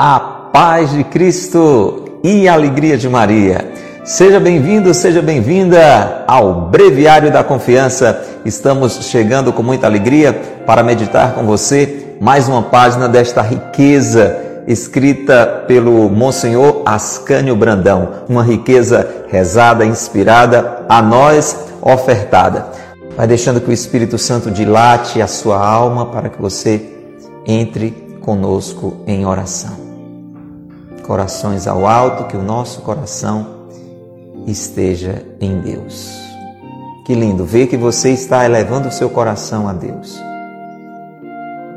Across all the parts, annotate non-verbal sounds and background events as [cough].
a paz de Cristo e a alegria de Maria. Seja bem-vindo, seja bem-vinda ao Breviário da Confiança. Estamos chegando com muita alegria para meditar com você mais uma página desta riqueza escrita pelo Monsenhor Ascânio Brandão, uma riqueza rezada, inspirada, a nós ofertada. Vai deixando que o Espírito Santo dilate a sua alma para que você entre conosco em oração corações ao alto, que o nosso coração esteja em Deus. Que lindo ver que você está elevando o seu coração a Deus.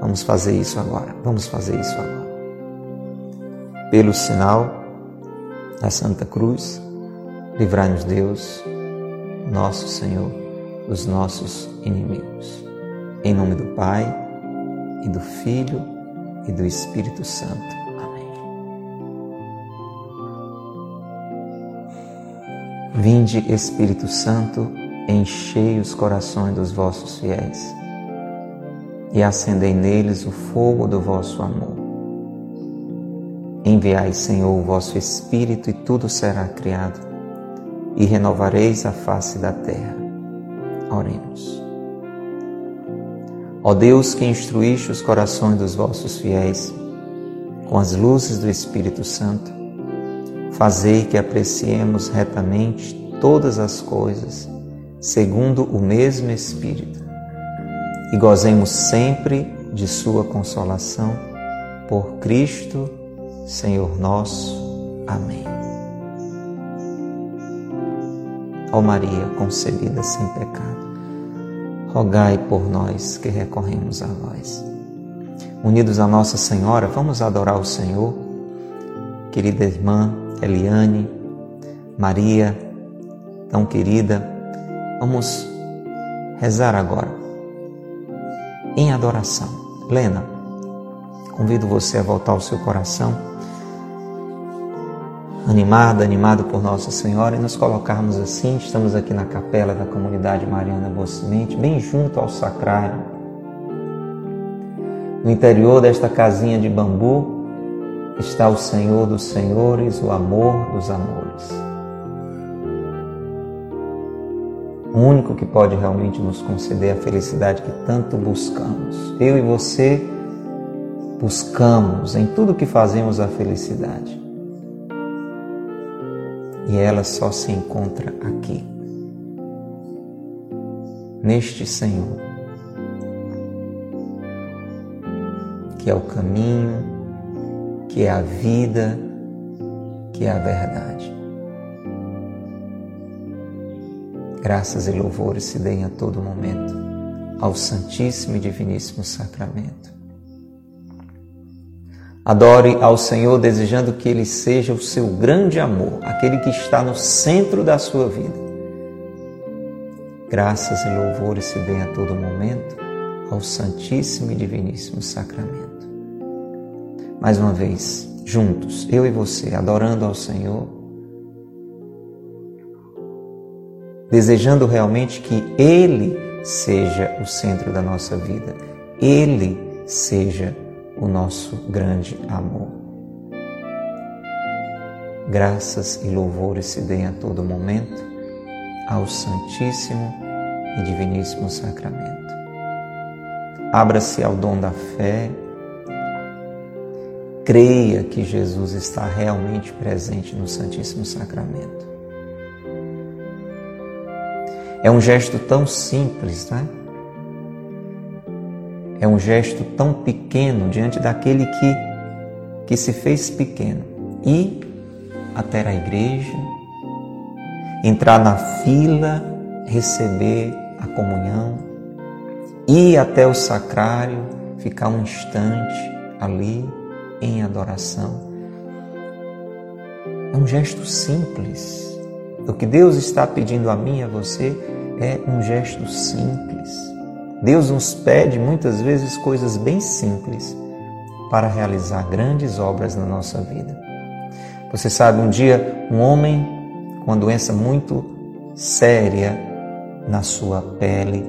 Vamos fazer isso agora. Vamos fazer isso agora. Pelo sinal da Santa Cruz, livrai-nos Deus, nosso Senhor, dos nossos inimigos. Em nome do Pai, e do Filho, e do Espírito Santo. Vinde, Espírito Santo, enchei os corações dos vossos fiéis e acendei neles o fogo do vosso amor. Enviai, Senhor, o vosso Espírito e tudo será criado e renovareis a face da terra. Oremos. Ó Deus que instruíste os corações dos vossos fiéis com as luzes do Espírito Santo, Fazei que apreciemos retamente todas as coisas, segundo o mesmo Espírito, e gozemos sempre de Sua consolação, por Cristo, Senhor nosso. Amém. Ó Maria concebida sem pecado, rogai por nós que recorremos a vós. Unidos a Nossa Senhora, vamos adorar o Senhor. Querida irmã, Eliane, Maria, tão querida, vamos rezar agora em adoração. Lena, convido você a voltar ao seu coração, animada, animado por Nossa Senhora, e nos colocarmos assim. Estamos aqui na capela da comunidade Mariana Boa bem junto ao sacrário. No interior desta casinha de bambu, está o Senhor dos Senhores, o amor dos amores. O único que pode realmente nos conceder a felicidade que tanto buscamos. Eu e você buscamos em tudo que fazemos a felicidade. E ela só se encontra aqui, neste Senhor, que é o caminho, que é a vida, que é a verdade. Graças e louvores se deem a todo momento ao Santíssimo e Diviníssimo Sacramento. Adore ao Senhor desejando que Ele seja o seu grande amor, aquele que está no centro da sua vida. Graças e louvores se deem a todo momento ao Santíssimo e Diviníssimo Sacramento mais uma vez, juntos, eu e você, adorando ao Senhor, desejando realmente que Ele seja o centro da nossa vida, Ele seja o nosso grande amor. Graças e louvores se deem a todo momento ao Santíssimo e Diviníssimo Sacramento. Abra-se ao dom da fé creia que Jesus está realmente presente no Santíssimo Sacramento. É um gesto tão simples, né? É um gesto tão pequeno diante daquele que, que se fez pequeno. Ir até a igreja, entrar na fila, receber a comunhão, ir até o sacrário, ficar um instante ali em adoração. É um gesto simples. O que Deus está pedindo a mim e a você é um gesto simples. Deus nos pede muitas vezes coisas bem simples para realizar grandes obras na nossa vida. Você sabe, um dia um homem com uma doença muito séria na sua pele,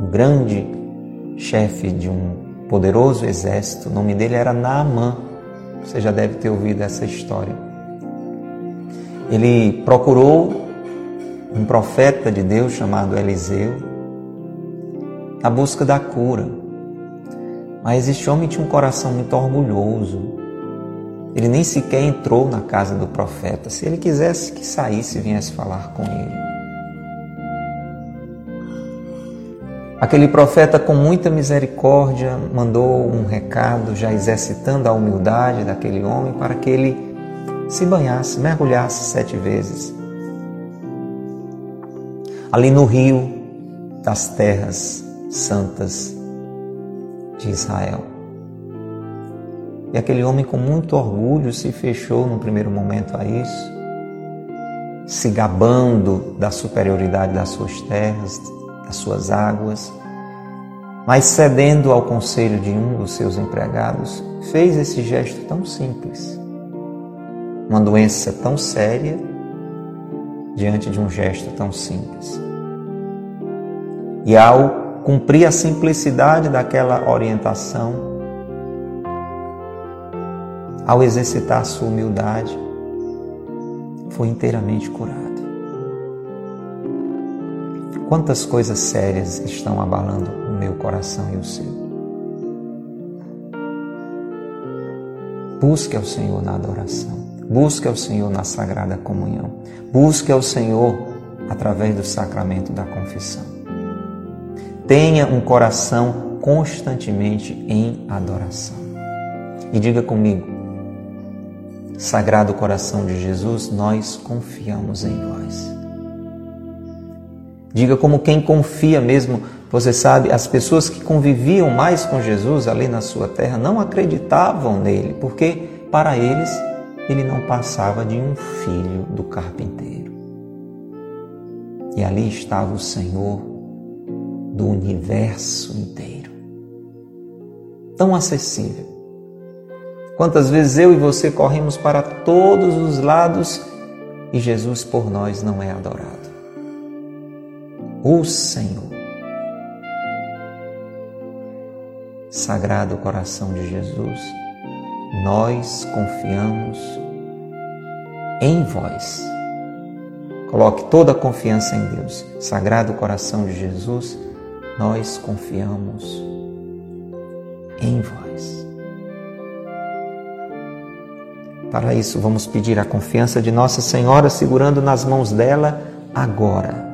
um grande chefe de um poderoso exército, o nome dele era Naamã. Você já deve ter ouvido essa história. Ele procurou um profeta de Deus chamado Eliseu na busca da cura. Mas este homem tinha um coração muito orgulhoso. Ele nem sequer entrou na casa do profeta. Se ele quisesse que saísse e viesse falar com ele. Aquele profeta, com muita misericórdia, mandou um recado, já exercitando a humildade daquele homem, para que ele se banhasse, mergulhasse sete vezes. Ali no rio das terras santas de Israel. E aquele homem, com muito orgulho, se fechou no primeiro momento a isso, se gabando da superioridade das suas terras, das suas águas, mas cedendo ao conselho de um dos seus empregados, fez esse gesto tão simples. Uma doença tão séria diante de um gesto tão simples. E ao cumprir a simplicidade daquela orientação, ao exercitar sua humildade, foi inteiramente curado. Quantas coisas sérias estão abalando o meu coração e o seu? Busque ao Senhor na adoração. Busque ao Senhor na sagrada comunhão. Busque ao Senhor através do sacramento da confissão. Tenha um coração constantemente em adoração. E diga comigo, Sagrado coração de Jesus, nós confiamos em vós. Diga como quem confia mesmo. Você sabe, as pessoas que conviviam mais com Jesus ali na sua terra não acreditavam nele, porque para eles ele não passava de um filho do carpinteiro. E ali estava o Senhor do universo inteiro. Tão acessível. Quantas vezes eu e você corremos para todos os lados e Jesus por nós não é adorado o Senhor. Sagrado coração de Jesus, nós confiamos em vós. Coloque toda a confiança em Deus. Sagrado coração de Jesus, nós confiamos em vós. Para isso, vamos pedir a confiança de Nossa Senhora, segurando nas mãos dela agora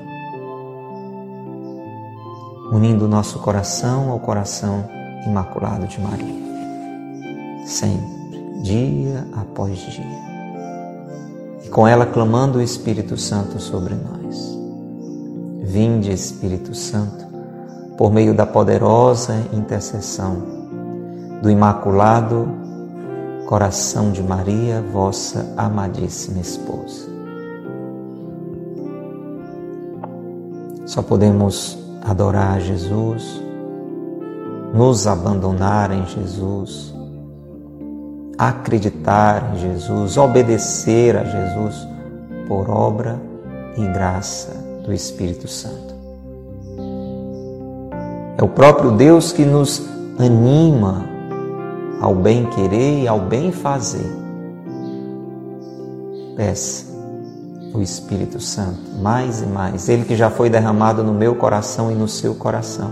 unindo nosso coração ao coração imaculado de Maria. Sempre, dia após dia. E com ela clamando o Espírito Santo sobre nós. Vinde, Espírito Santo, por meio da poderosa intercessão do Imaculado Coração de Maria, vossa amadíssima esposa. Só podemos adorar Jesus, nos abandonar em Jesus, acreditar em Jesus, obedecer a Jesus por obra e graça do Espírito Santo. É o próprio Deus que nos anima ao bem querer e ao bem fazer. Peça o Espírito Santo, mais e mais, ele que já foi derramado no meu coração e no seu coração.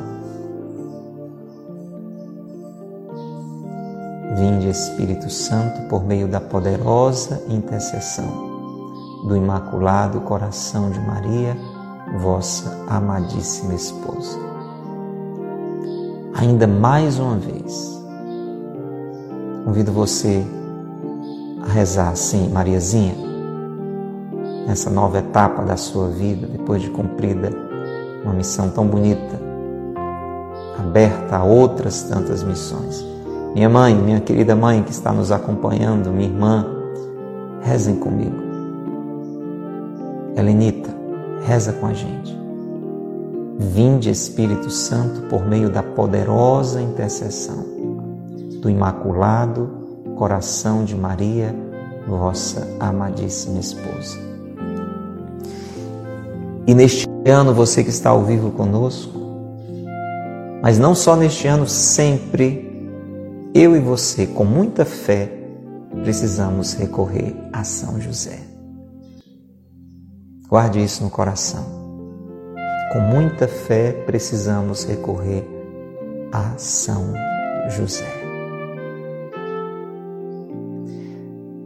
Vinde, Espírito Santo, por meio da poderosa intercessão do Imaculado Coração de Maria, vossa amadíssima esposa. Ainda mais uma vez, convido você a rezar assim, Mariazinha nessa nova etapa da sua vida, depois de cumprida uma missão tão bonita, aberta a outras tantas missões. Minha mãe, minha querida mãe que está nos acompanhando, minha irmã, rezem comigo. Helenita, reza com a gente. Vinde Espírito Santo por meio da poderosa intercessão do Imaculado Coração de Maria, vossa amadíssima esposa. E neste ano, você que está ao vivo conosco, mas não só neste ano, sempre, eu e você, com muita fé, precisamos recorrer a São José. Guarde isso no coração. Com muita fé, precisamos recorrer a São José.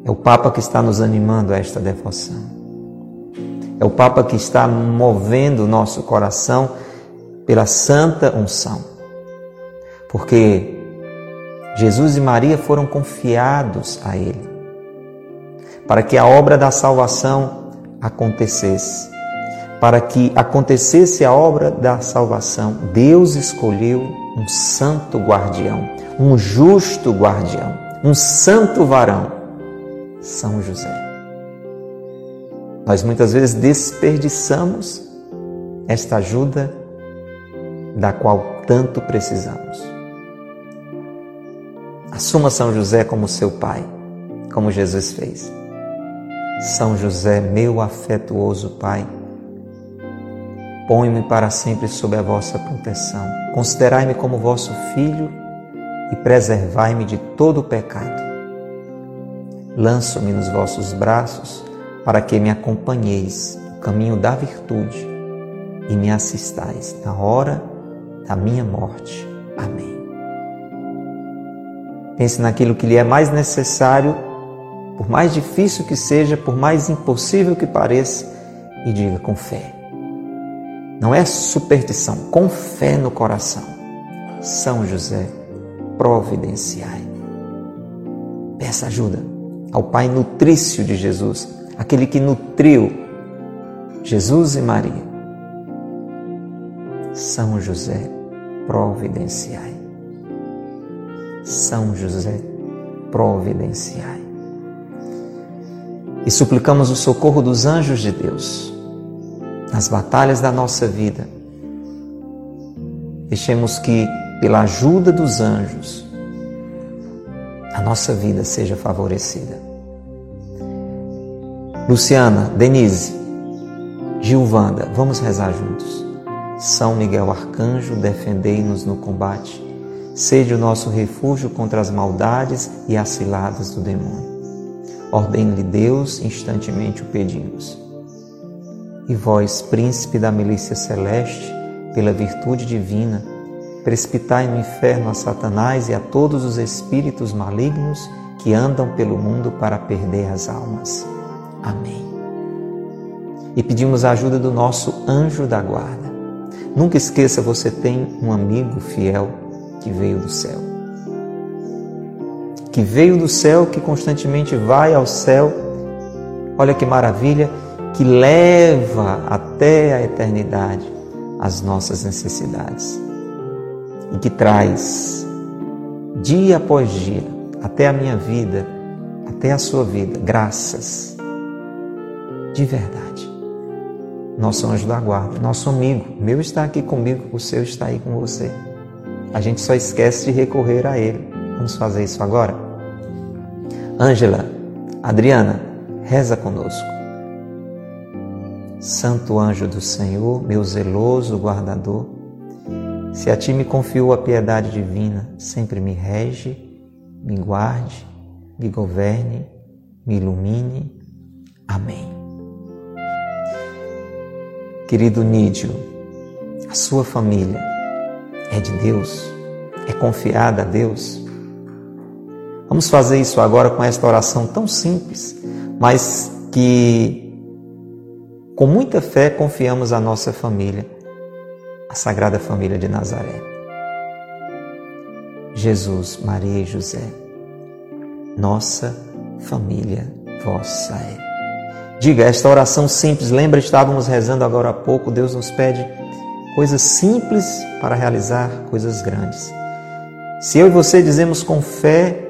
É o Papa que está nos animando a esta devoção. É o Papa que está movendo o nosso coração pela santa unção. Porque Jesus e Maria foram confiados a Ele para que a obra da salvação acontecesse. Para que acontecesse a obra da salvação, Deus escolheu um santo guardião, um justo guardião, um santo varão, São José. Nós muitas vezes desperdiçamos esta ajuda da qual tanto precisamos. Assuma São José como seu pai, como Jesus fez. São José, meu afetuoso Pai, põe-me para sempre sob a vossa proteção. Considerai-me como vosso filho e preservai-me de todo o pecado. Lanço-me nos vossos braços para que me acompanheis no caminho da virtude e me assistais na hora da minha morte. Amém. Pense naquilo que lhe é mais necessário, por mais difícil que seja, por mais impossível que pareça, e diga com fé. Não é superstição, com fé no coração. São José, providenciai. Peça ajuda ao Pai nutrício de Jesus, aquele que nutriu Jesus e Maria. São José, providenciai. São José, providenciai. E suplicamos o socorro dos anjos de Deus nas batalhas da nossa vida. Deixemos que, pela ajuda dos anjos, a nossa vida seja favorecida. Luciana, Denise, Gilvanda, vamos rezar juntos. São Miguel Arcanjo, defendei-nos no combate Sede o nosso refúgio contra as maldades e as ciladas do demônio. Ordene-lhe Deus, instantemente o pedimos. E vós, príncipe da milícia celeste, pela virtude divina, precipitai no inferno a Satanás e a todos os espíritos malignos que andam pelo mundo para perder as almas. Amém. E pedimos a ajuda do nosso anjo da guarda. Nunca esqueça, você tem um amigo fiel que veio do céu. Que veio do céu, que constantemente vai ao céu. Olha que maravilha, que leva até a eternidade as nossas necessidades e que traz dia após dia até a minha vida, até a sua vida, graças de verdade. Nosso anjo da guarda, nosso amigo, meu está aqui comigo, o seu está aí com você. A gente só esquece de recorrer a Ele. Vamos fazer isso agora? Ângela, Adriana, reza conosco. Santo anjo do Senhor, meu zeloso guardador, se a ti me confiou a piedade divina, sempre me rege, me guarde, me governe, me ilumine. Amém. Querido Nídio, a sua família, é de Deus, é confiada a Deus. Vamos fazer isso agora com esta oração tão simples, mas que com muita fé confiamos a nossa família, a Sagrada Família de Nazaré. Jesus, Maria e José, nossa família vossa é. Diga esta oração simples, lembra, estávamos rezando agora há pouco, Deus nos pede coisas simples para realizar coisas grandes. Se eu e você dizemos com fé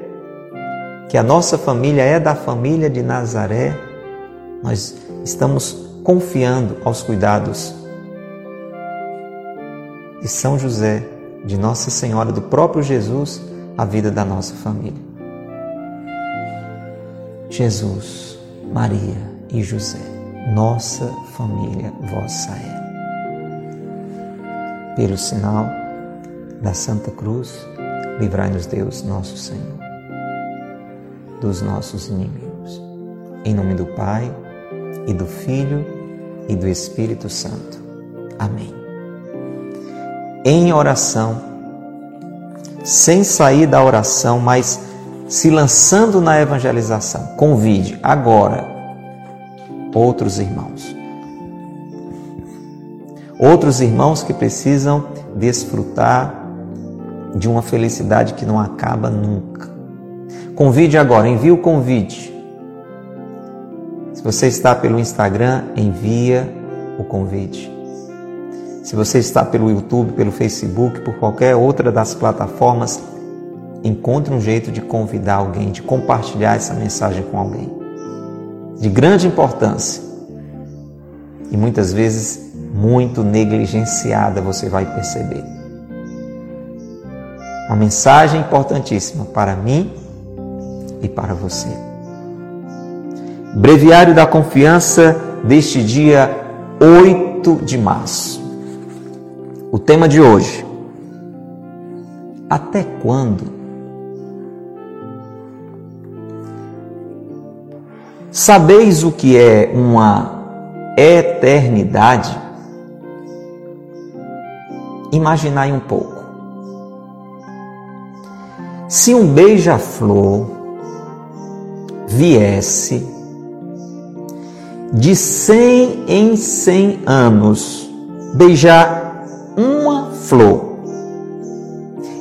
que a nossa família é da família de Nazaré, nós estamos confiando aos cuidados de São José, de Nossa Senhora, do próprio Jesus, a vida da nossa família. Jesus, Maria e José, nossa família vossa é. Pelo sinal da Santa Cruz, livrai-nos Deus, nosso Senhor, dos nossos inimigos. Em nome do Pai, e do Filho, e do Espírito Santo. Amém. Em oração, sem sair da oração, mas se lançando na evangelização, convide agora outros irmãos. Outros irmãos que precisam desfrutar de uma felicidade que não acaba nunca. Convide agora, envie o convite. Se você está pelo Instagram, envia o convite. Se você está pelo YouTube, pelo Facebook, por qualquer outra das plataformas, encontre um jeito de convidar alguém, de compartilhar essa mensagem com alguém. De grande importância. E muitas vezes muito negligenciada, você vai perceber. Uma mensagem importantíssima para mim e para você. Breviário da Confiança deste dia 8 de março. O tema de hoje. Até quando? Sabeis o que é uma eternidade? Imaginai um pouco. Se um beija-flor viesse de cem em cem anos beijar uma flor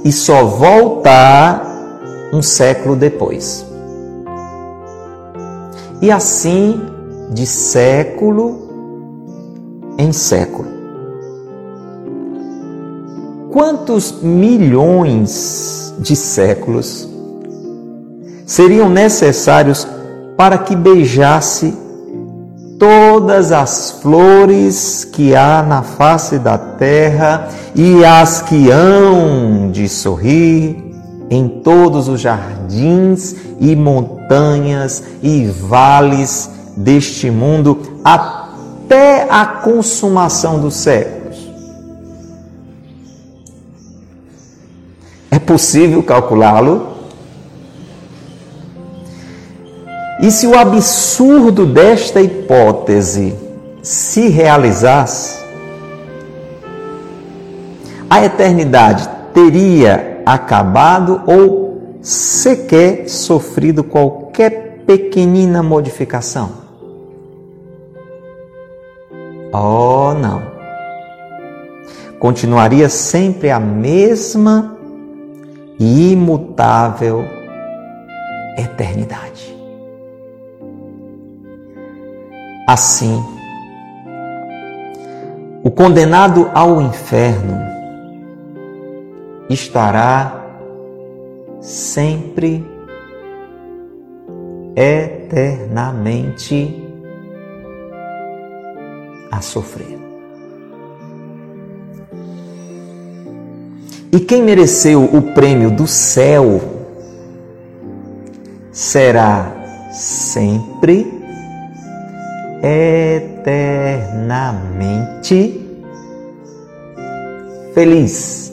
e só voltar um século depois. E assim de século em século. Quantos milhões de séculos seriam necessários para que beijasse todas as flores que há na face da terra e as que hão de sorrir em todos os jardins e montanhas e vales deste mundo até a consumação dos séculos. É possível calculá-lo? E se o absurdo desta hipótese se realizasse, a eternidade teria acabado ou sequer sofrido qualquer pequenina modificação? Oh, não. Continuaria sempre a mesma e imutável eternidade. Assim, o condenado ao inferno estará sempre eternamente a sofrer. E quem mereceu o prêmio do céu será sempre, eternamente feliz.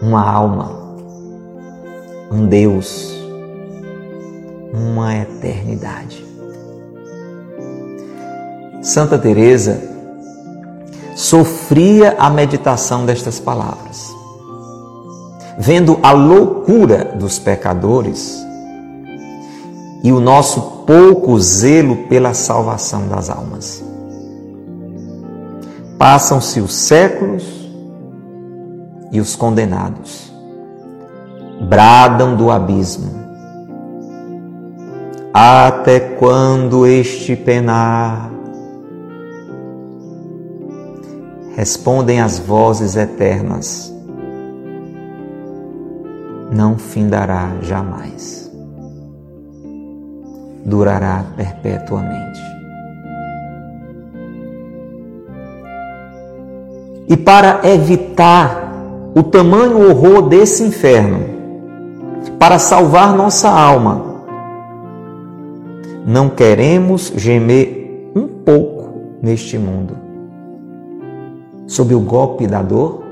Uma alma, um Deus, uma eternidade. Santa Teresa sofria a meditação destas palavras. Vendo a loucura dos pecadores e o nosso pouco zelo pela salvação das almas. Passam-se os séculos e os condenados bradam do abismo. Até quando este penar? respondem as vozes eternas. não findará jamais, durará perpetuamente. E para evitar o tamanho horror desse inferno, para salvar nossa alma, não queremos gemer um pouco neste mundo, sob o golpe da dor.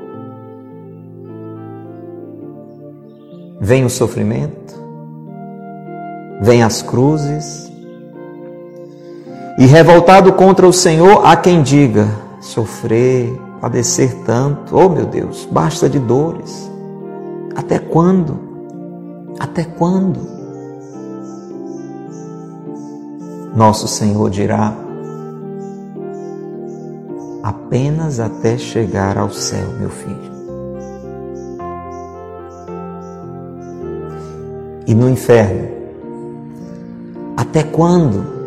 Vem o sofrimento, vem as cruzes, e revoltado contra o Senhor, há quem diga: sofrer, padecer tanto, oh meu Deus, basta de dores. Até quando? Até quando? Nosso Senhor dirá: apenas até chegar ao céu, meu filho. E no inferno, até quando?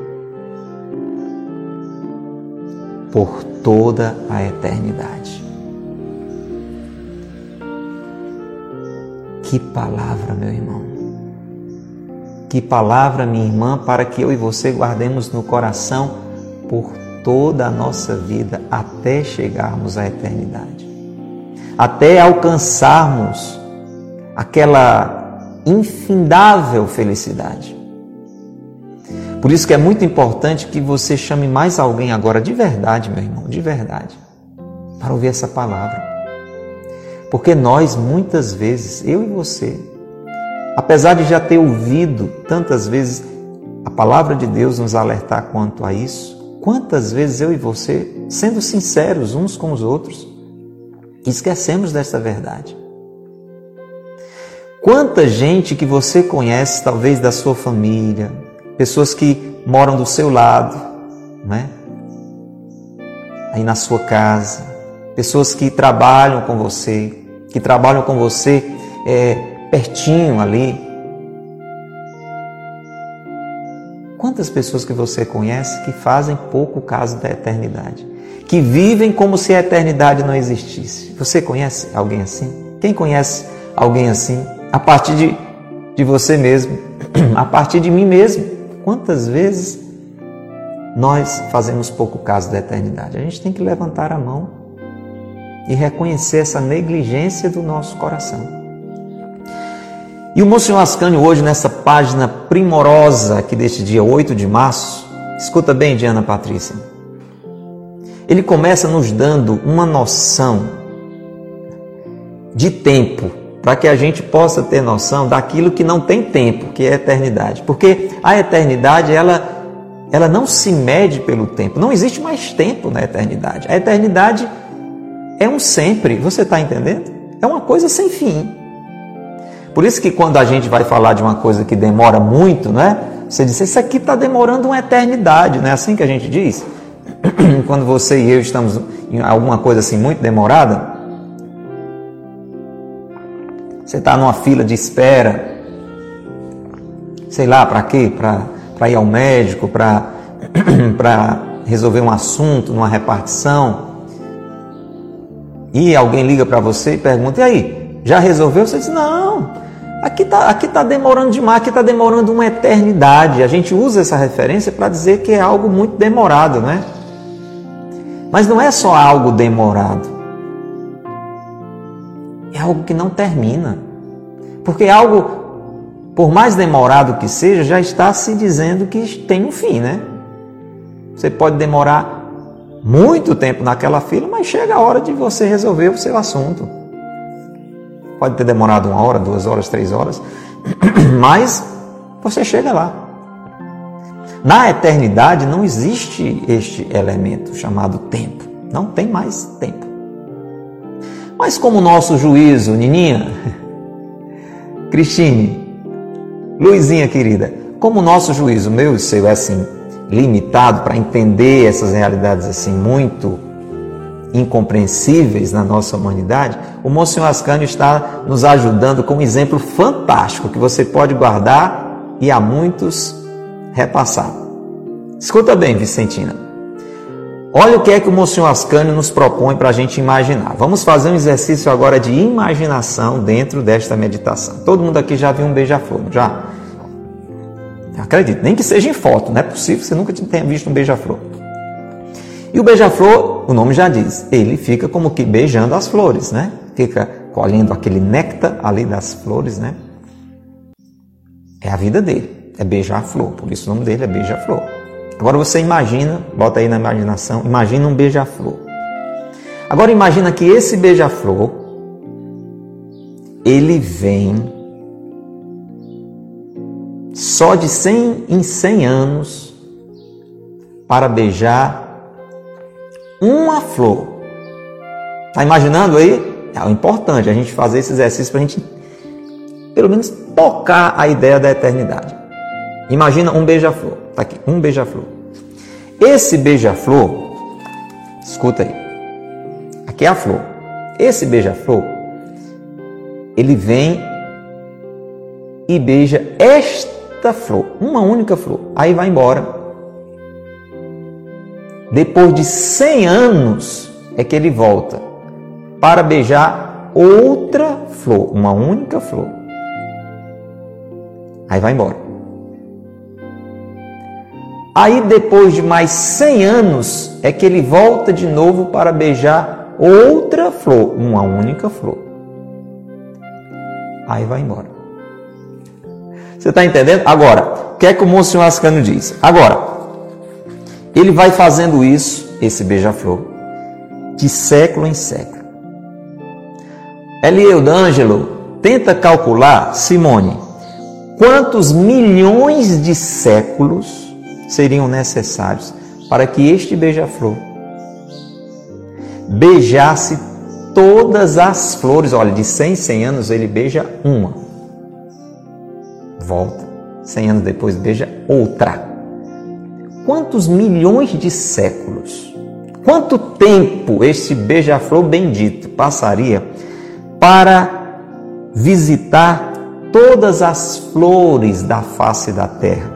Por toda a eternidade. Que palavra, meu irmão. Que palavra, minha irmã, para que eu e você guardemos no coração por toda a nossa vida até chegarmos à eternidade. Até alcançarmos aquela infindável felicidade. Por isso que é muito importante que você chame mais alguém agora de verdade, meu irmão, de verdade, para ouvir essa palavra. Porque nós, muitas vezes, eu e você, apesar de já ter ouvido tantas vezes a palavra de Deus nos alertar quanto a isso, quantas vezes eu e você, sendo sinceros uns com os outros, esquecemos dessa verdade. Quanta gente que você conhece, talvez da sua família, pessoas que moram do seu lado, né? aí na sua casa, pessoas que trabalham com você, que trabalham com você é, pertinho ali. Quantas pessoas que você conhece que fazem pouco caso da eternidade? Que vivem como se a eternidade não existisse. Você conhece alguém assim? Quem conhece alguém assim? A partir de, de você mesmo, [clears throat] a partir de mim mesmo. Quantas vezes nós fazemos pouco caso da eternidade? A gente tem que levantar a mão e reconhecer essa negligência do nosso coração. E o Monsenhor Ascânio, hoje, nessa página primorosa aqui deste dia 8 de março, escuta bem, Diana Patrícia, ele começa nos dando uma noção de tempo para que a gente possa ter noção daquilo que não tem tempo, que é a eternidade. Porque a eternidade, ela, ela não se mede pelo tempo. Não existe mais tempo na eternidade. A eternidade é um sempre. Você está entendendo? É uma coisa sem fim. Por isso que quando a gente vai falar de uma coisa que demora muito, né? Você diz, isso aqui está demorando uma eternidade, não é assim que a gente diz? [clears throat] Quando você e eu estamos em alguma coisa assim muito demorada, você está numa fila de espera, sei lá, para quê? Para ir ao médico, para [clears throat] resolver um assunto, numa repartição. E alguém liga para você e pergunta: e aí, já resolveu? Você diz: não, aqui está aqui tá demorando demais, aqui está demorando uma eternidade. A gente usa essa referência para dizer que é algo muito demorado, né? Mas não é só algo demorado é algo que não termina. Porque algo, por mais demorado que seja, já está se dizendo que tem um fim, né? Você pode demorar muito tempo naquela fila, mas chega a hora de você resolver o seu assunto. Pode ter demorado uma hora, duas horas, três horas, [clears throat] mas você chega lá. Na eternidade não existe este elemento chamado tempo. Não tem mais tempo. Mas como nosso juízo, Nininha, Cristine, Luizinha querida, como nosso juízo, meu e seu, é assim, limitado para entender essas realidades assim muito incompreensíveis na nossa humanidade, o Monsenhor Ascânio está nos ajudando com um exemplo fantástico que você pode guardar e a muitos repassar. Escuta bem, Vicentina. Olha o que é que o Monsenhor Ascânio nos propõe para a gente imaginar. Vamos fazer um exercício agora de imaginação dentro desta meditação. Todo mundo aqui já viu um beija-flor, já? Acredito, nem que seja em foto, não é possível você nunca tenha visto um beija-flor. E o beija-flor, o nome já diz, ele fica como que beijando as flores, né? Fica colhendo aquele néctar ali das flores, né? É a vida dele, é beijar a flor, por isso o nome dele é beija-flor. Agora você imagina, bota aí na imaginação, imagina um beija-flor. Agora imagina que esse beija-flor ele vem só de 100 em 100 anos para beijar uma flor. Tá imaginando aí? É importante a gente fazer esse exercício para a gente, pelo menos, tocar a ideia da eternidade. Imagina um beija-flor. Tá aqui, um beija-flor. Esse beija-flor, escuta aí. Aqui é a flor. Esse beija-flor, ele vem e beija esta flor, uma única flor. Aí vai embora. Depois de 100 anos é que ele volta para beijar outra flor, uma única flor. Aí vai embora. Aí, depois de mais 100 anos, é que ele volta de novo para beijar outra flor, uma única flor. Aí vai embora. Você está entendendo? Agora, o que é que o Monsenhor Ascano diz? Agora, ele vai fazendo isso, esse beija-flor, de século em século. Eliel D'Angelo tenta calcular, Simone, quantos milhões de séculos seriam necessários para que este beija-flor beijasse todas as flores. Olha, de 100 em 100 anos ele beija uma. Volta. 100 anos depois beija outra. Quantos milhões de séculos? Quanto tempo este beija-flor bendito passaria para visitar todas as flores da face da terra?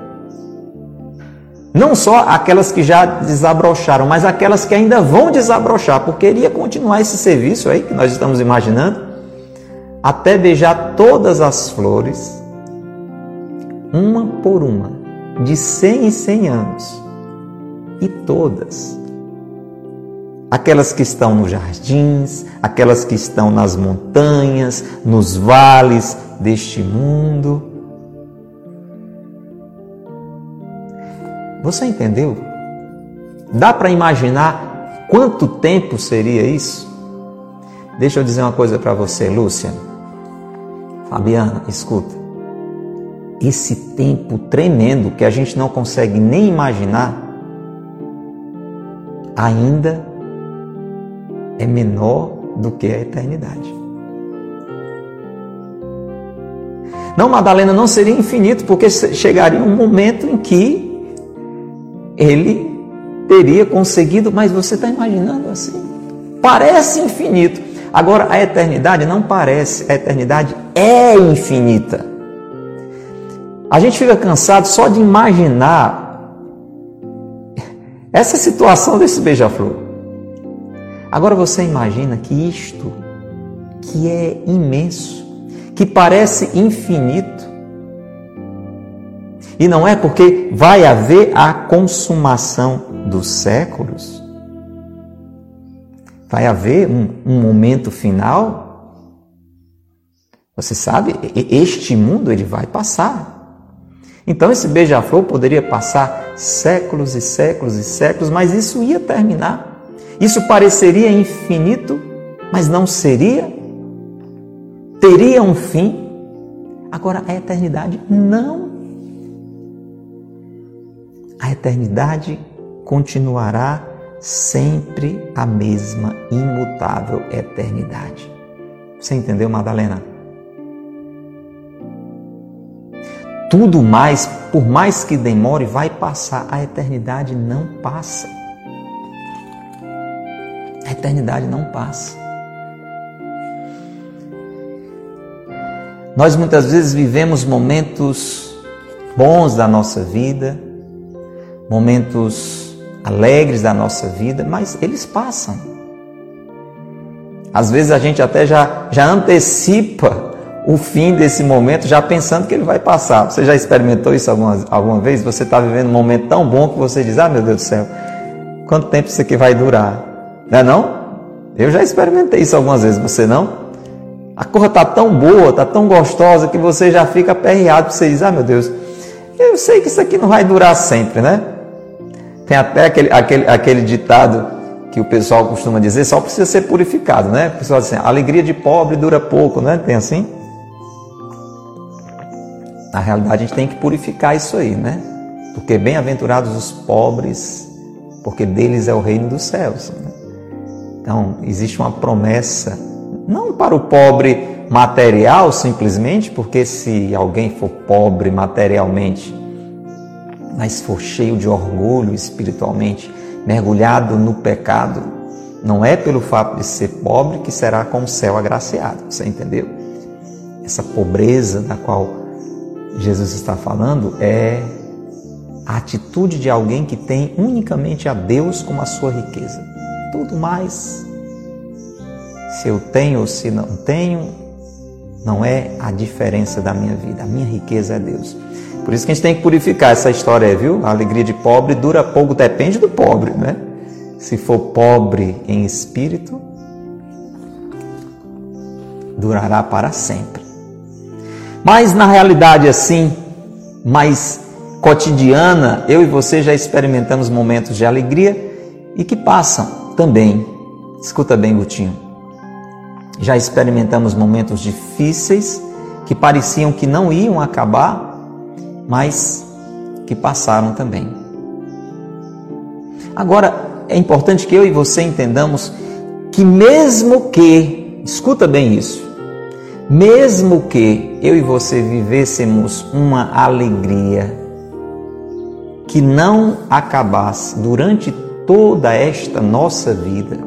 Não só aquelas que já desabrocharam, mas aquelas que ainda vão desabrochar, porque iria continuar esse serviço aí que nós estamos imaginando, até beijar todas as flores, uma por uma, de 100 em 100 anos, e todas. Aquelas que estão nos jardins, aquelas que estão nas montanhas, nos vales deste mundo Você entendeu? Dá para imaginar quanto tempo seria isso? Deixa eu dizer uma coisa para você, Lúcia. Fabiana, escuta. Esse tempo tremendo que a gente não consegue nem imaginar, ainda é menor do que a eternidade. Não, Madalena, não seria infinito, porque chegaria um momento em que ele teria conseguido, mas você está imaginando assim? Parece infinito. Agora, a eternidade não parece, a eternidade é infinita. A gente fica cansado só de imaginar essa situação desse beija-flor. Agora você imagina que isto, que é imenso, que parece infinito, e não é porque vai haver a consumação dos séculos? Vai haver um, um momento final? Você sabe, este mundo ele vai passar. Então esse beija-flor poderia passar séculos e séculos e séculos, mas isso ia terminar. Isso pareceria infinito, mas não seria. Teria um fim. Agora a eternidade não eternidade continuará sempre a mesma imutável eternidade. Você entendeu, Madalena? Tudo mais, por mais que demore, vai passar. A eternidade não passa. A eternidade não passa. Nós muitas vezes vivemos momentos bons da nossa vida, momentos alegres da nossa vida, mas eles passam. Às vezes a gente até já, já antecipa o fim desse momento, já pensando que ele vai passar. Você já experimentou isso alguma, alguma vez? Você está vivendo um momento tão bom que você diz: Ah, meu Deus do céu, quanto tempo isso aqui vai durar? Não é não? Eu já experimentei isso algumas vezes, você não? A cor está tão boa, está tão gostosa que você já fica aperreado, você diz, ah meu Deus, eu sei que isso aqui não vai durar sempre, né? Tem até aquele, aquele, aquele ditado que o pessoal costuma dizer, só precisa ser purificado, né? O pessoal diz assim, alegria de pobre dura pouco, né? Tem assim? Na realidade, a gente tem que purificar isso aí, né? Porque bem-aventurados os pobres, porque deles é o reino dos céus. Né? Então, existe uma promessa, não para o pobre material simplesmente, porque se alguém for pobre materialmente, mas for cheio de orgulho espiritualmente, mergulhado no pecado, não é pelo fato de ser pobre que será com o céu agraciado. Você entendeu? Essa pobreza da qual Jesus está falando é a atitude de alguém que tem unicamente a Deus como a sua riqueza. Tudo mais, se eu tenho ou se não tenho, não é a diferença da minha vida. A minha riqueza é Deus. Por isso que a gente tem que purificar essa história, viu? A alegria de pobre dura pouco, depende do pobre, né? Se for pobre em espírito, durará para sempre. Mas na realidade assim, mais cotidiana, eu e você já experimentamos momentos de alegria e que passam também. Escuta bem, Gutinho. Já experimentamos momentos difíceis que pareciam que não iam acabar, mas que passaram também. Agora, é importante que eu e você entendamos que mesmo que, escuta bem isso, mesmo que eu e você vivêssemos uma alegria que não acabasse durante toda esta nossa vida,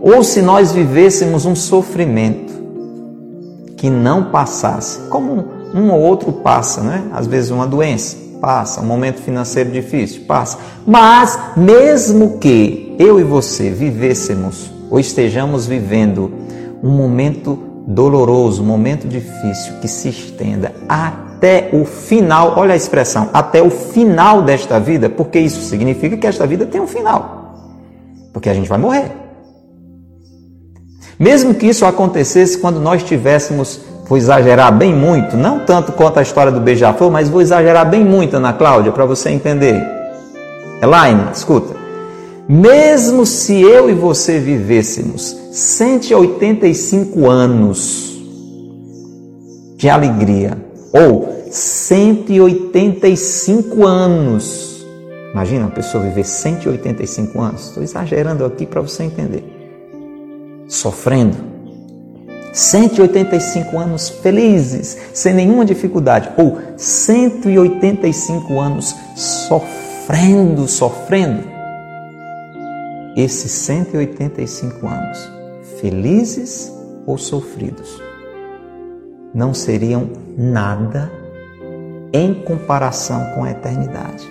ou se nós vivêssemos um sofrimento que não passasse, como um ou outro passa, né? Às vezes uma doença passa, um momento financeiro difícil passa, mas mesmo que eu e você vivêssemos ou estejamos vivendo um momento doloroso, momento difícil que se estenda até o final, olha a expressão, até o final desta vida, porque isso significa que esta vida tem um final. Porque a gente vai morrer. Mesmo que isso acontecesse quando nós tivéssemos, vou exagerar bem muito, não tanto quanto a história do beija-flor, mas vou exagerar bem muito, Ana Cláudia, para você entender. Elaine, escuta. Mesmo se eu e você vivêssemos 185 anos de alegria, ou 185 anos. Imagina uma pessoa viver 185 anos. Estou exagerando aqui para você entender. Sofrendo. 185 anos felizes, sem nenhuma dificuldade. Ou 185 anos sofrendo, sofrendo. Esses 185 anos felizes ou sofridos, não seriam nada em comparação com a eternidade.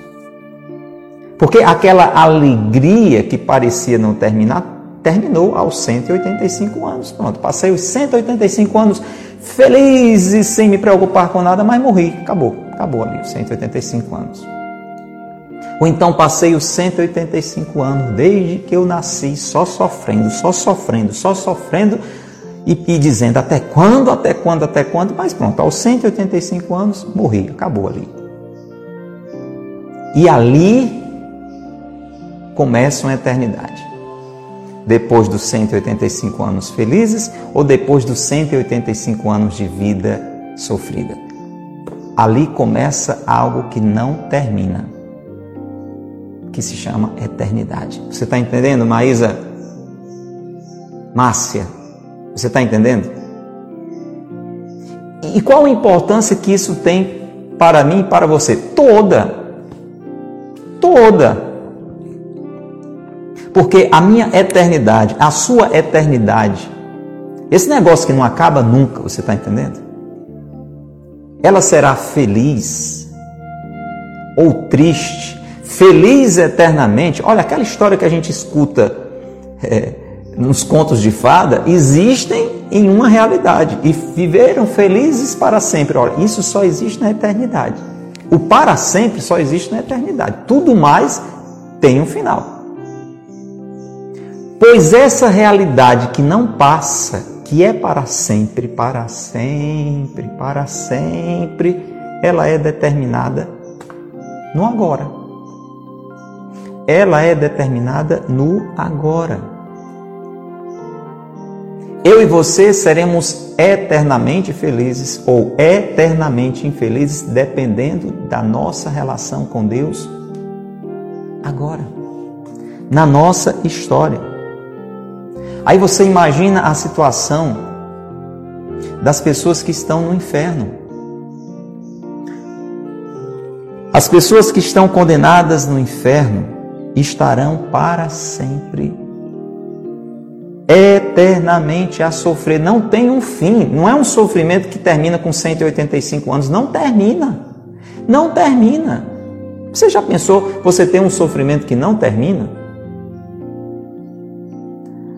Porque aquela alegria que parecia não terminar, terminou aos 185 anos. Pronto, passei os 185 anos felizes, sem me preocupar com nada, mas morri. Acabou, acabou ali, os 185 anos. Ou então passei os 185 anos, desde que eu nasci, só sofrendo, só sofrendo, só sofrendo e, e dizendo até quando, até quando, até quando, mas pronto, aos 185 anos morri, acabou ali. E ali começa uma eternidade. Depois dos 185 anos felizes ou depois dos 185 anos de vida sofrida. Ali começa algo que não termina que se chama eternidade. Você está entendendo, Maísa? Márcia, você está entendendo? E qual a importância que isso tem para mim e para você? Toda. Toda. Porque a minha eternidade, a sua eternidade, esse negócio que não acaba nunca, você está entendendo? Ela será feliz ou triste feliz eternamente. Olha, aquela história que a gente escuta é, nos contos de fada, existem em uma realidade e viveram felizes para sempre. Olha, isso só existe na eternidade. O para sempre só existe na eternidade. Tudo mais tem um final. Pois essa realidade que não passa, que é para sempre, para sempre, para sempre, ela é determinada no agora. Ela é determinada no agora eu e você seremos eternamente felizes ou eternamente infelizes, dependendo da nossa relação com Deus agora, na nossa história. Aí você imagina a situação das pessoas que estão no inferno. As pessoas que estão condenadas no inferno estarão para sempre eternamente a sofrer. Não tem um fim. Não é um sofrimento que termina com 185 anos. Não termina. Não termina. Você já pensou você tem um sofrimento que não termina?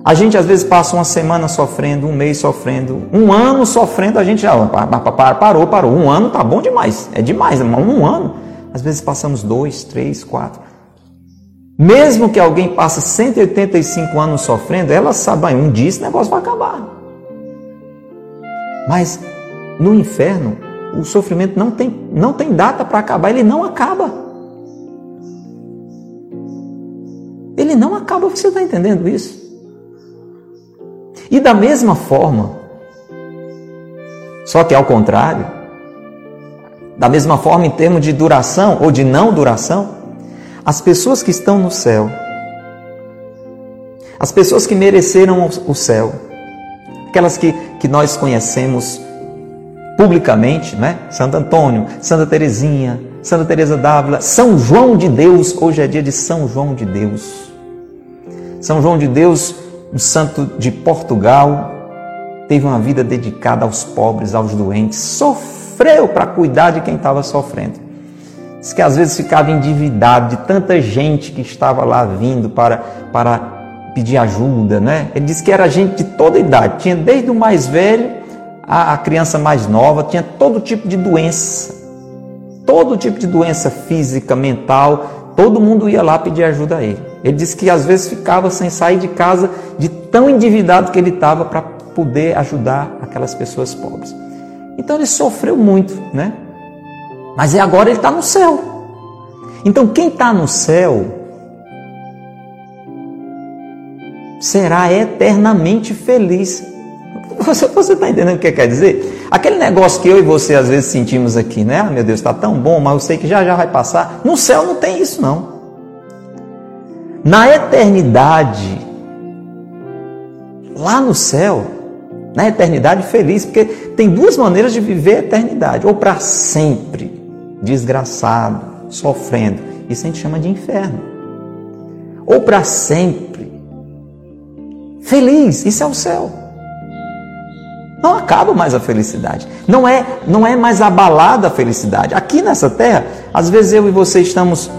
A gente às vezes passa uma semana sofrendo, um mês sofrendo, um ano sofrendo, a gente já parou, parou. Um ano tá bom demais, é demais, um ano. Às vezes passamos dois, três, quatro. Mesmo que alguém passe 185 anos sofrendo, ela sabe, um dia esse negócio vai acabar. Mas no inferno, o sofrimento não tem, não tem data para acabar, ele não acaba. Ele não acaba, você está entendendo isso? E da mesma forma, só que ao contrário, da mesma forma em termos de duração ou de não duração, as pessoas que estão no céu, as pessoas que mereceram o céu, aquelas que, que nós conhecemos publicamente, né? Santo Antônio, Santa Teresinha, Santa Teresa d'Ávila, São João de Deus, hoje é dia de São João de Deus. São João de Deus, um santo de Portugal, teve uma vida dedicada aos pobres, aos doentes, sofreu para cuidar de quem estava sofrendo. Diz que às vezes ficava endividado de tanta gente que estava lá vindo para, para pedir ajuda, né? Ele disse que era gente de toda idade, tinha desde o mais velho a, a criança mais nova, tinha todo tipo de doença, todo tipo de doença física, mental, todo mundo ia lá pedir ajuda a ele. Ele disse que às vezes ficava sem sair de casa de tão endividado que ele estava para poder ajudar aquelas pessoas pobres. Então ele sofreu muito, né? Mas é agora ele está no céu. Então quem está no céu será eternamente feliz. Você está entendendo o que quer dizer? Aquele negócio que eu e você às vezes sentimos aqui, né? Ah, meu Deus, está tão bom, mas eu sei que já já vai passar. No céu não tem isso, não. Na eternidade, lá no céu, na eternidade feliz, porque tem duas maneiras de viver a eternidade: ou para sempre, desgraçado, sofrendo. Isso a gente chama de inferno. Ou para sempre. Feliz, isso é o céu. Não acaba mais a felicidade. Não é, não é mais abalada a felicidade. Aqui nessa terra, às vezes eu e você estamos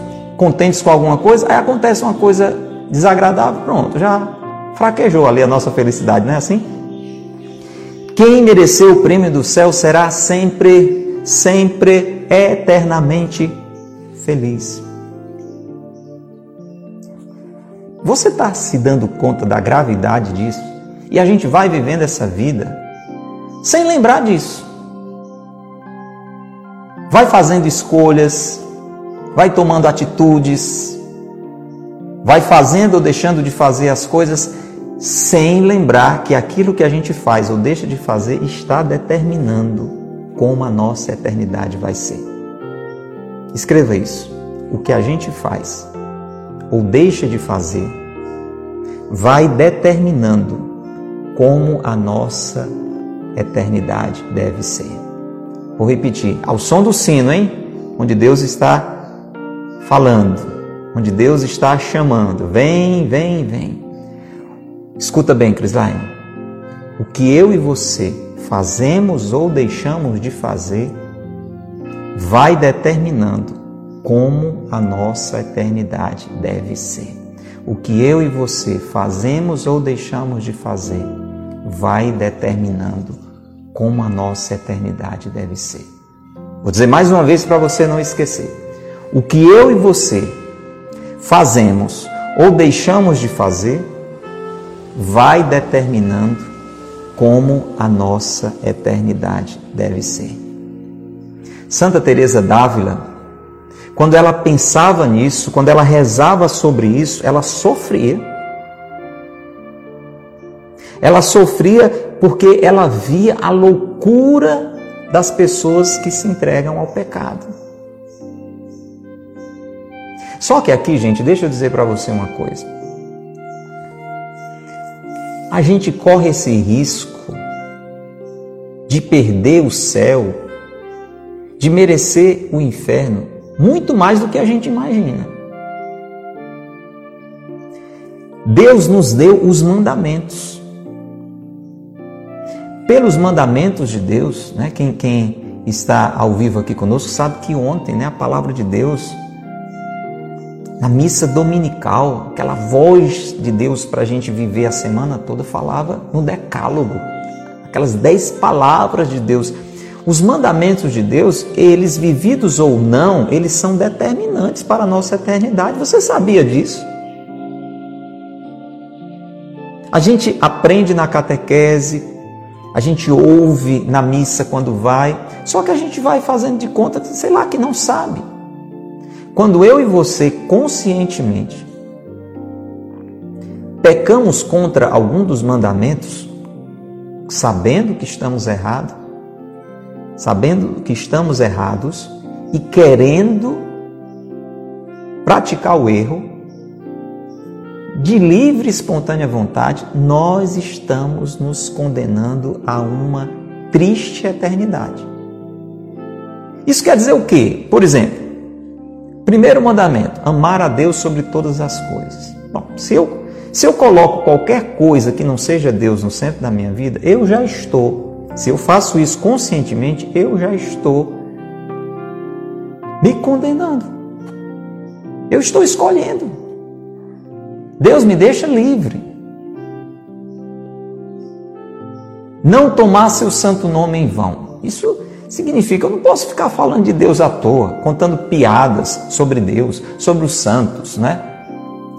contentes com alguma coisa, aí acontece uma coisa desagradável, pronto, já fraquejou ali a nossa felicidade, não é assim? Quem mereceu o prêmio do céu será sempre, sempre eternamente feliz. Você está se dando conta da gravidade disso? E a gente vai vivendo essa vida sem lembrar disso. Vai fazendo escolhas, vai tomando atitudes, vai fazendo ou deixando de fazer as coisas sem lembrar que aquilo que a gente faz ou deixa de fazer está determinando como a nossa eternidade vai ser. Escreva isso. O que a gente faz ou deixa de fazer vai determinando como a nossa eternidade deve ser. Vou repetir, ao som do sino, hein? Onde Deus está falando, onde Deus está chamando. Vem, vem, vem. Escuta bem, Crislaine. O que eu e você fazemos ou deixamos de fazer vai determinando como a nossa eternidade deve ser. O que eu e você fazemos ou deixamos de fazer vai determinando como a nossa eternidade deve ser. Vou dizer mais uma vez para você não esquecer. O que eu e você fazemos ou deixamos de fazer vai determinando como a nossa eternidade deve ser. Santa Teresa d'Ávila, quando ela pensava nisso, quando ela rezava sobre isso, ela sofria. Ela sofria porque ela via a loucura das pessoas que se entregam ao pecado. Só que aqui, gente, deixa eu dizer para você uma coisa. A gente corre esse risco de perder o céu, de merecer o inferno, muito mais do que a gente imagina. Deus nos deu os mandamentos. Pelos mandamentos de Deus, né, quem, quem está ao vivo aqui conosco sabe que ontem né, a palavra de Deus na missa dominical, aquela voz de Deus para a gente viver a semana toda, falava no Decálogo, aquelas dez palavras de Deus. Os mandamentos de Deus, eles vividos ou não, eles são determinantes para a nossa eternidade. Você sabia disso? A gente aprende na catequese, a gente ouve na missa quando vai, só que a gente vai fazendo de conta, sei lá, que não sabe. Quando eu e você conscientemente pecamos contra algum dos mandamentos, sabendo que estamos errados, sabendo que estamos errados e querendo praticar o erro, de livre e espontânea vontade, nós estamos nos condenando a uma triste eternidade. Isso quer dizer o quê? Por exemplo, Primeiro mandamento: amar a Deus sobre todas as coisas. Bom, se eu, se eu coloco qualquer coisa que não seja Deus no centro da minha vida, eu já estou. Se eu faço isso conscientemente, eu já estou me condenando. Eu estou escolhendo. Deus me deixa livre. Não tomar seu santo nome em vão. Isso Significa, eu não posso ficar falando de Deus à toa, contando piadas sobre Deus, sobre os santos, né?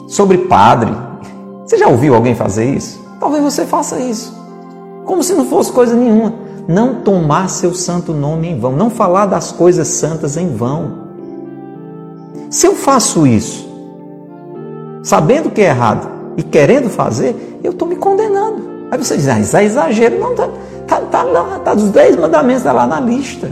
Sobre padre. Você já ouviu alguém fazer isso? Talvez você faça isso. Como se não fosse coisa nenhuma. Não tomar seu santo nome em vão, não falar das coisas santas em vão. Se eu faço isso, sabendo que é errado e querendo fazer, eu estou me condenando. Aí você diz, ah, isso é exagero. Não, está tá, tá lá, tá dos dez mandamentos, está lá na lista.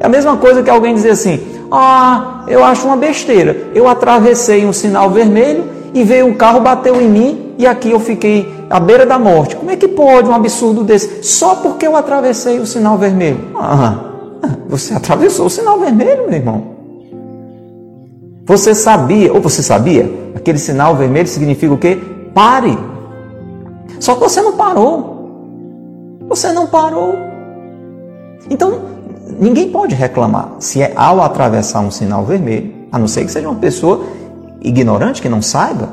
É a mesma coisa que alguém dizer assim, ah, eu acho uma besteira. Eu atravessei um sinal vermelho e veio um carro, bateu em mim e aqui eu fiquei à beira da morte. Como é que pode um absurdo desse? Só porque eu atravessei o sinal vermelho. Ah, você atravessou o sinal vermelho, meu irmão. Você sabia, ou você sabia, aquele sinal vermelho significa o quê? Pare. Só que você não parou. Você não parou. Então, ninguém pode reclamar se é ao atravessar um sinal vermelho, a não ser que seja uma pessoa ignorante, que não saiba,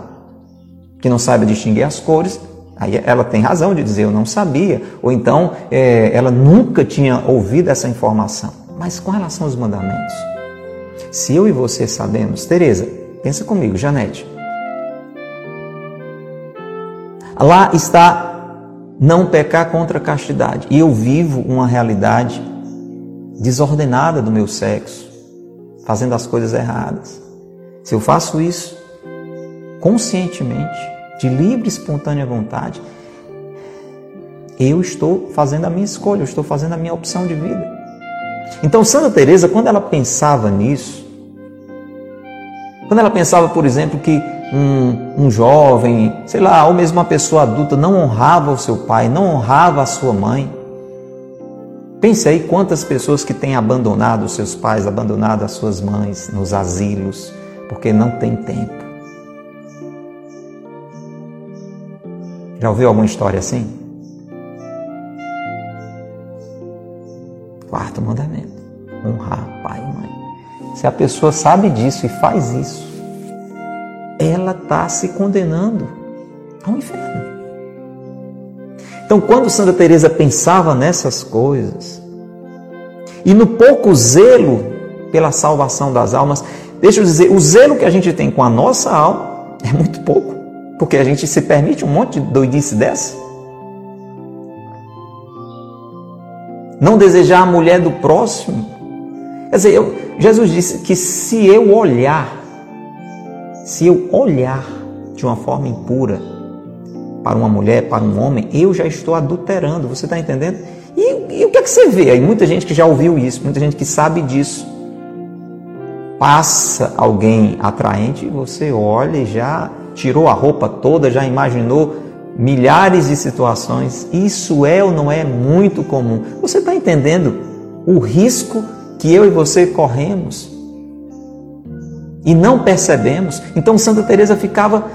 que não saiba distinguir as cores. Aí ela tem razão de dizer eu não sabia, ou então é, ela nunca tinha ouvido essa informação. Mas com relação aos mandamentos, se eu e você sabemos, Tereza, pensa comigo, Janete, Lá está não pecar contra a castidade. E eu vivo uma realidade desordenada do meu sexo, fazendo as coisas erradas. Se eu faço isso conscientemente, de livre e espontânea vontade, eu estou fazendo a minha escolha, eu estou fazendo a minha opção de vida. Então Santa Teresa, quando ela pensava nisso, quando ela pensava, por exemplo, que um, um jovem, sei lá, ou mesmo uma pessoa adulta não honrava o seu pai, não honrava a sua mãe. Pense aí quantas pessoas que têm abandonado os seus pais, abandonado as suas mães nos asilos, porque não tem tempo. Já ouviu alguma história assim? Quarto mandamento: honrar pai e mãe. Se a pessoa sabe disso e faz isso, ela está se condenando ao inferno. Então, quando Santa Teresa pensava nessas coisas e no pouco zelo pela salvação das almas, deixa eu dizer, o zelo que a gente tem com a nossa alma é muito pouco, porque a gente se permite um monte de doidice dessa. Não desejar a mulher do próximo. Quer dizer, eu, Jesus disse que se eu olhar, se eu olhar de uma forma impura para uma mulher, para um homem, eu já estou adulterando. Você está entendendo? E, e, o que é que você vê? Aí muita gente que já ouviu isso, muita gente que sabe disso. Passa alguém atraente e você olha e já tirou a roupa toda, já imaginou milhares de situações. Isso é ou não é muito comum? Você está entendendo o risco que eu e você corremos? E não percebemos. Então Santa Teresa ficava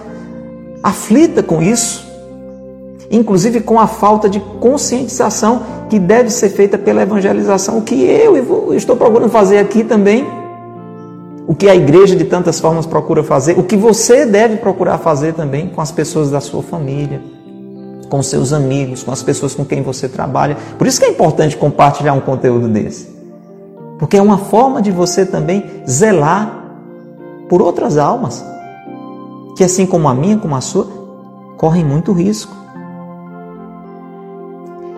aflita com isso inclusive com a falta de conscientização que deve ser feita pela evangelização, o que eu estou procurando fazer aqui também, o que a igreja de tantas formas procura fazer, o que você deve procurar fazer também com as pessoas da sua família, com seus amigos, com as pessoas com quem você trabalha. Por isso que é importante compartilhar um conteúdo desse. Porque é uma forma de você também zelar por outras almas, que assim como a minha, como a sua, correm muito risco.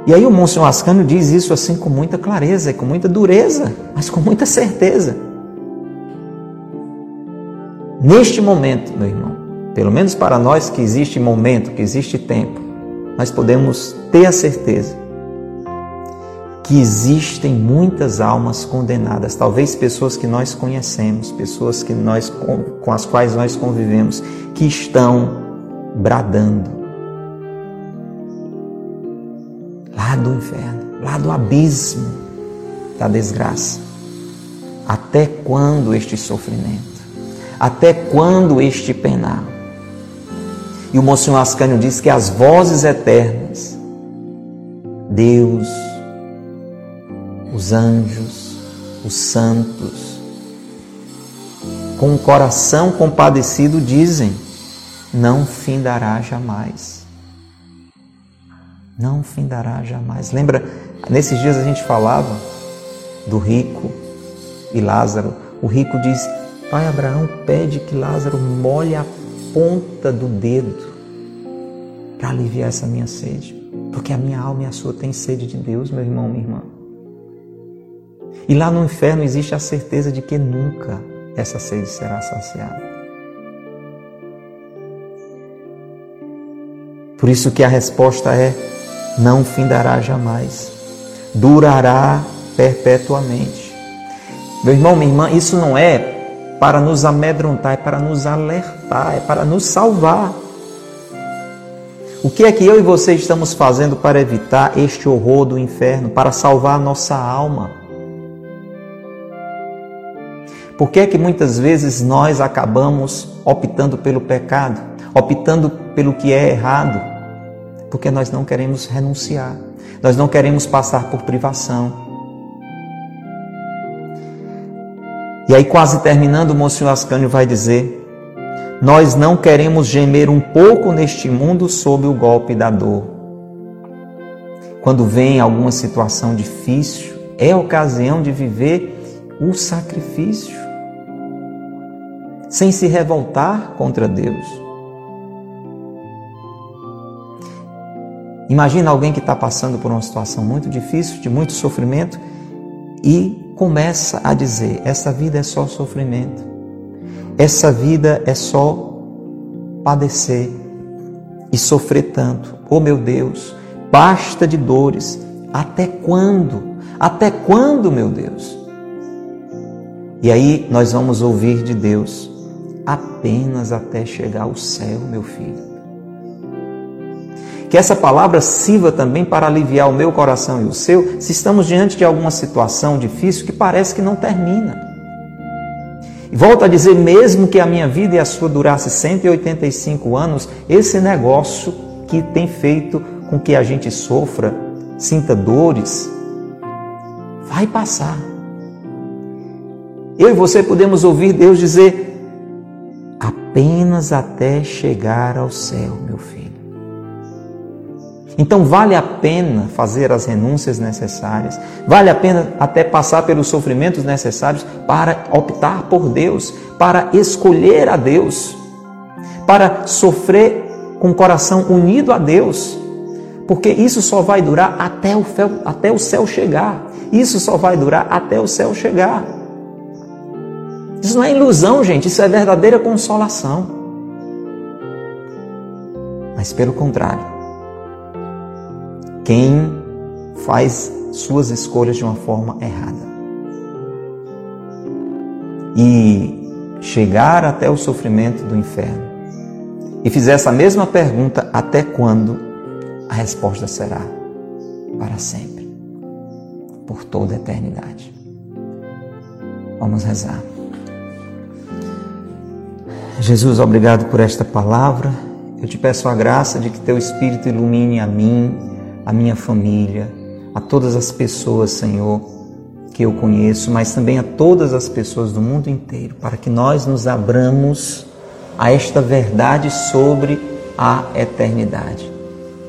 E aí o Monsenhor Ascânio diz isso assim com muita clareza com muita dureza, mas com muita certeza. Neste momento, meu irmão, pelo menos para nós que existe momento, que existe tempo, nós podemos ter a certeza que existem muitas almas condenadas, talvez pessoas que nós conhecemos, pessoas que nós com as quais nós convivemos, que estão bradando lá do inferno, lá do abismo da desgraça. Até quando este sofrimento? Até quando este penar? E o Monsenhor Ascânio diz que as vozes eternas, Deus, os anjos, os santos, com o coração compadecido dizem: não findará jamais não findará jamais. Lembra, nesses dias a gente falava do rico e Lázaro. O rico diz: Pai Abraão pede que Lázaro molhe a ponta do dedo para aliviar essa minha sede. Porque a minha alma e a sua têm sede de Deus, meu irmão, minha irmã. E lá no inferno existe a certeza de que nunca essa sede será saciada. Por isso que a resposta é não findará jamais, durará perpetuamente. Meu irmão, minha irmã, isso não é para nos amedrontar, é para nos alertar, é para nos salvar. O que é que eu e você estamos fazendo para evitar este horror do inferno, para salvar a nossa alma? Por que é que muitas vezes nós acabamos optando pelo pecado, optando pelo que é errado? porque nós não queremos renunciar, nós não queremos passar por privação. E aí, quase terminando, o Monsenhor Ascânio vai dizer: Nós não queremos gemer um pouco neste mundo sob o golpe da dor. Quando vem alguma situação difícil, é ocasião de viver o sacrifício, sem se revoltar contra Deus. Imagina alguém que está passando por uma situação muito difícil, de muito sofrimento, e começa a dizer: essa vida é só sofrimento, essa vida é só padecer e sofrer tanto. Oh meu Deus, basta de dores. Até quando? Até quando, meu Deus? E aí nós vamos ouvir de Deus apenas até chegar ao céu, meu filho. Que essa palavra sirva também para aliviar o meu coração e o seu, se estamos diante de alguma situação difícil que parece que não termina. E volto a dizer, mesmo que a minha vida e a sua durasse 185 anos, esse negócio que tem feito com que a gente sofra, sinta dores, vai passar. Eu e você podemos ouvir Deus dizer: apenas até chegar ao céu, meu filho. Então vale a pena fazer as renúncias necessárias, vale a pena até passar pelos sofrimentos necessários para optar por Deus, para escolher a Deus, para sofrer com o coração unido a Deus, porque isso só vai durar até o, até o céu chegar. Isso só vai durar até o céu chegar. Isso não é ilusão, gente, isso é verdadeira consolação. Mas pelo contrário, quem faz suas escolhas de uma forma errada e chegar até o sofrimento do inferno e fizer essa mesma pergunta até quando, a resposta será para sempre, por toda a eternidade. Vamos rezar. Jesus, obrigado por esta palavra. Eu te peço a graça de que teu Espírito ilumine a mim, a minha família, a todas as pessoas, Senhor, que eu conheço, mas também a todas as pessoas do mundo inteiro, para que nós nos abramos a esta verdade sobre a eternidade.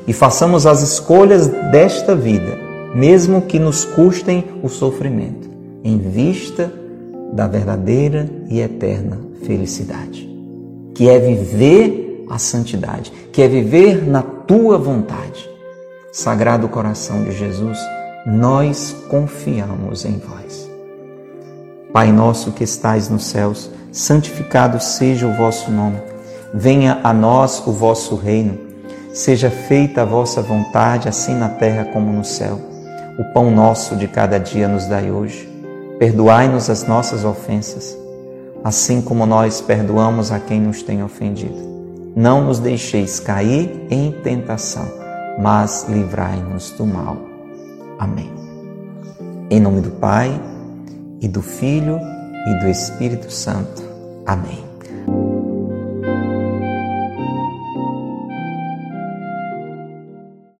E façamos as escolhas desta vida, mesmo que nos custem o sofrimento, em vista da verdadeira e eterna felicidade, que é viver a santidade, que é viver na tua vontade. Sagrado coração de Jesus, nós confiamos em vós. Pai nosso que estais nos céus, santificado seja o vosso nome. Venha a nós o vosso reino. Seja feita a vossa vontade, assim na terra como no céu. O pão nosso de cada dia nos dai hoje. Perdoai-nos as nossas ofensas, assim como nós perdoamos a quem nos tem ofendido. Não nos deixeis cair em tentação, mas livrai-nos do mal. Amém. Em nome do Pai, e do Filho, e do Espírito Santo. Amém.